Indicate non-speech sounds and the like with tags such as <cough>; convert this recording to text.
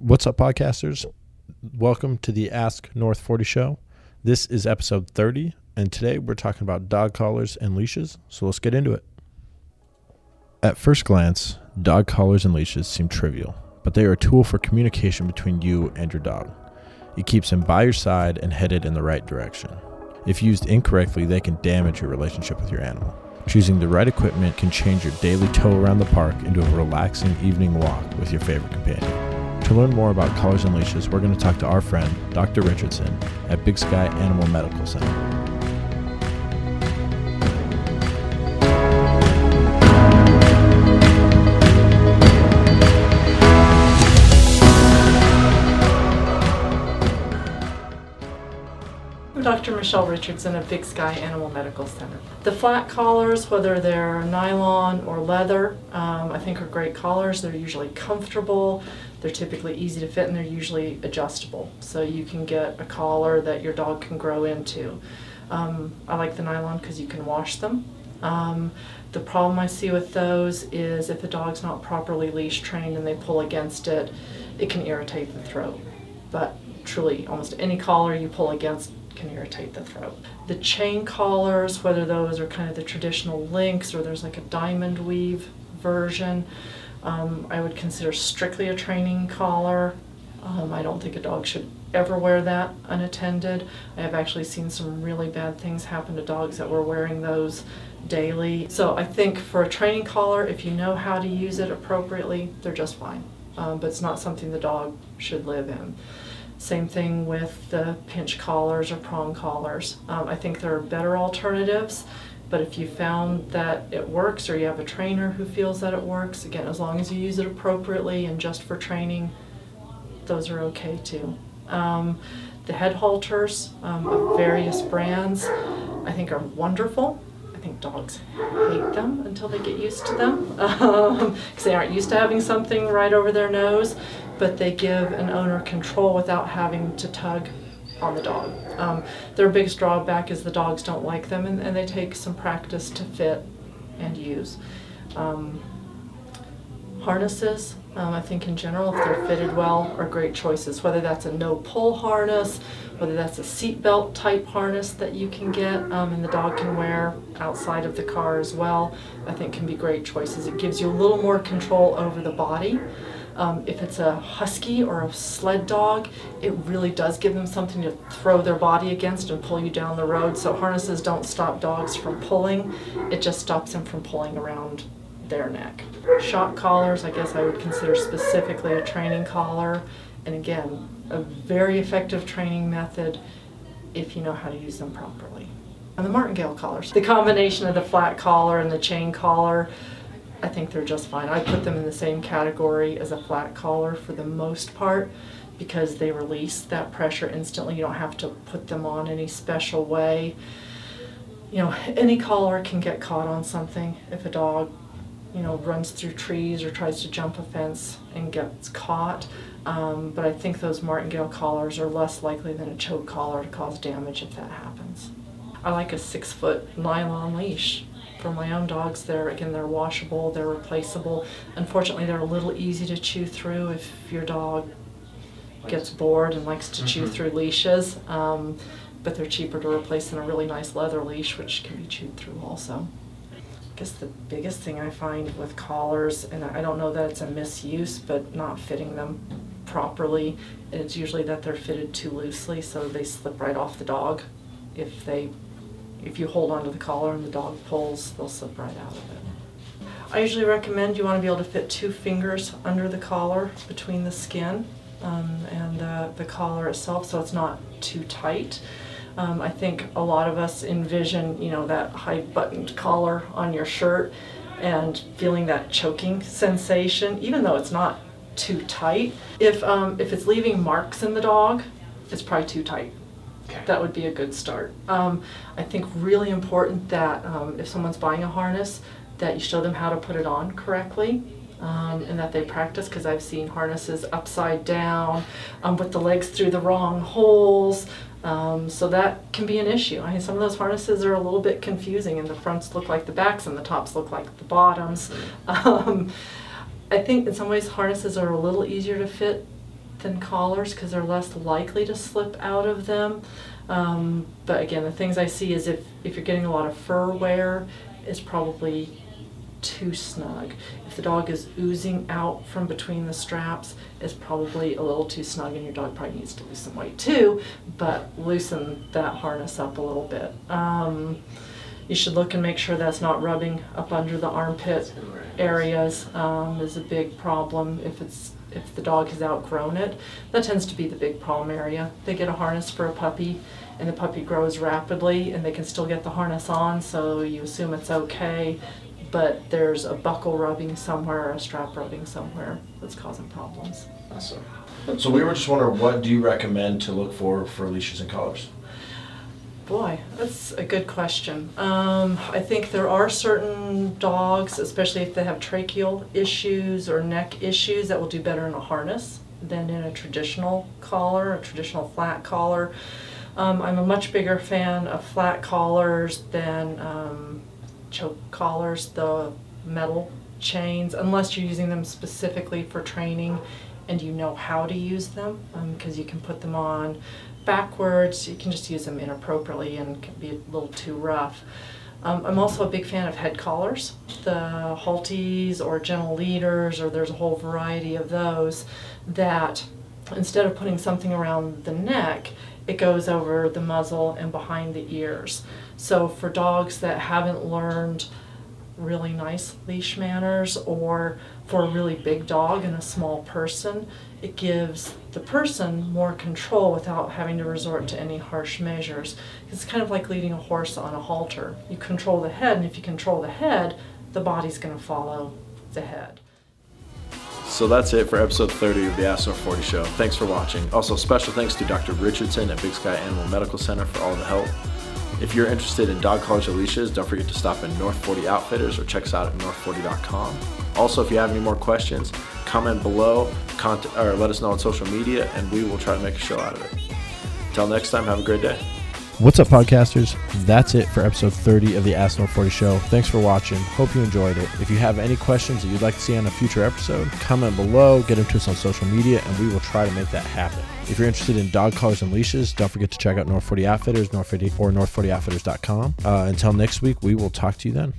What's up, podcasters? Welcome to the Ask North 40 show. This is episode 30, and today we're talking about dog collars and leashes. So let's get into it. At first glance, dog collars and leashes seem trivial, but they are a tool for communication between you and your dog. It keeps him by your side and headed in the right direction. If used incorrectly, they can damage your relationship with your animal. Choosing the right equipment can change your daily tow around the park into a relaxing evening walk with your favorite companion. To learn more about collars and leashes, we're going to talk to our friend, Dr. Richardson, at Big Sky Animal Medical Center. Michelle Richardson of Big Sky Animal Medical Center. The flat collars, whether they're nylon or leather, um, I think are great collars. They're usually comfortable, they're typically easy to fit, and they're usually adjustable. So you can get a collar that your dog can grow into. Um, I like the nylon because you can wash them. Um, the problem I see with those is if the dog's not properly leash trained and they pull against it, it can irritate the throat. But truly, almost any collar you pull against can irritate the throat. The chain collars, whether those are kind of the traditional links or there's like a diamond weave version, um, I would consider strictly a training collar. Um, I don't think a dog should ever wear that unattended. I have actually seen some really bad things happen to dogs that were wearing those daily. So I think for a training collar, if you know how to use it appropriately, they're just fine. Um, but it's not something the dog should live in. Same thing with the pinch collars or prong collars. Um, I think there are better alternatives, but if you found that it works or you have a trainer who feels that it works, again, as long as you use it appropriately and just for training, those are okay too. Um, the head halters um, of various brands I think are wonderful. I think dogs hate them until they get used to them because <laughs> um, they aren't used to having something right over their nose but they give an owner control without having to tug on the dog. Um, their biggest drawback is the dogs don't like them and, and they take some practice to fit and use. Um, harnesses, um, I think in general, if they're fitted well, are great choices. Whether that's a no-pull harness, whether that's a seatbelt type harness that you can get um, and the dog can wear outside of the car as well, I think can be great choices. It gives you a little more control over the body. Um, if it's a husky or a sled dog, it really does give them something to throw their body against and pull you down the road. So harnesses don't stop dogs from pulling, it just stops them from pulling around their neck. Shock collars, I guess I would consider specifically a training collar. And again, a very effective training method if you know how to use them properly. And the martingale collars, the combination of the flat collar and the chain collar, I think they're just fine. I put them in the same category as a flat collar for the most part because they release that pressure instantly. You don't have to put them on any special way. You know, any collar can get caught on something if a dog, you know, runs through trees or tries to jump a fence and gets caught. Um, but I think those martingale collars are less likely than a choke collar to cause damage if that happens. I like a six foot nylon leash for my own dogs, they're again they're washable, they're replaceable. Unfortunately, they're a little easy to chew through if your dog gets bored and likes to chew Mhm. through leashes. Um, but they're cheaper to replace than a really nice leather leash, which can be chewed through also. Guess the biggest thing I find with collars, and I don't know that it's a misuse, but not fitting them properly, it's usually that they're fitted too loosely, so they slip right off the dog if they if you hold onto the collar and the dog pulls, they'll slip right out of it. I usually recommend you want to be able to fit two fingers under the collar between the skin um, and uh, the collar itself so it's not too tight. Um, I think a lot of us envision, you know, that high buttoned collar on your shirt and feeling that choking sensation, even though it's not too tight. If, um, if it's leaving marks in the dog, it's probably too tight Okay. that would be a good start. Um, I think really important that um, if someone's buying a harness, that you show them how to put it on correctly. Um, and that they practice because I've seen harnesses upside down um, with the legs through the wrong holes. Um, so that can be an issue. I mean, some of those harnesses are a little bit confusing, and the fronts look like the backs, and the tops look like the bottoms. Um, I think in some ways harnesses are a little easier to fit than collars because they're less likely to slip out of them. Um, but again, the things I see is if, if you're getting a lot of fur wear, it's probably too snug. If the dog is oozing out from between the straps, it's probably a little too snug and your dog probably needs to lose some weight too, but loosen that harness up a little bit. Um, you should look and make sure that's not rubbing up under the armpit areas um, is a big problem if it's if the dog has outgrown it. That tends to be the big problem area. They get a harness for a puppy and the puppy grows rapidly and they can still get the harness on so you assume it's okay but there's a buckle rubbing somewhere or a strap rubbing somewhere that's causing problems. Awesome. So we were just wondering, what do you recommend to look for for leashes and collars? Boy, that's a good question. Um, I think there are certain dogs, especially if they have tracheal issues or neck issues, that will do better in a harness than in a traditional collar, a traditional flat collar. Um, I'm a much bigger fan of flat collars than um, choke collars, the metal chains, unless you're using them specifically for training and you know how to use them, because um, you can put them on backwards, you can just use them inappropriately and can be a little too rough. Um, I'm also a big fan of head collars, the Haltis or Gentle Leaders, or there's a whole variety of those that instead of putting something around the neck, it goes over the muzzle and behind the ears. So for dogs that haven't learned really nice leash manners or for a really big dog and a small person, it gives the person more control without having to resort to any harsh measures. It's kind of like leading a horse on a halter. You control the head, and if you control the head, the body's going to follow the head. So that's it for episode 30 of the North 40 show. Thanks for watching. Also, special thanks to Dr. Richardson at Big Sky Animal Medical Center for all the help. If you're interested in dog or leashes, don't forget to stop in North 40 Outfitters or check us out at north40.com. Also, if you have any more questions, comment below, or let us know on social media, and we will try to make a show out of it. Until next time, have a great day. What's up, podcasters? That's it for episode 30 of the Ask North 40 Show. Thanks for watching. Hope you enjoyed it. If you have any questions that you'd like to see on a future episode, comment below, get them to us on social media, and we will try to make that happen. If you're interested in dog collars and leashes, don't forget to check out North 40 Outfitters, North 40 or North40Outfitters.com. Uh, until next week, we will talk to you then.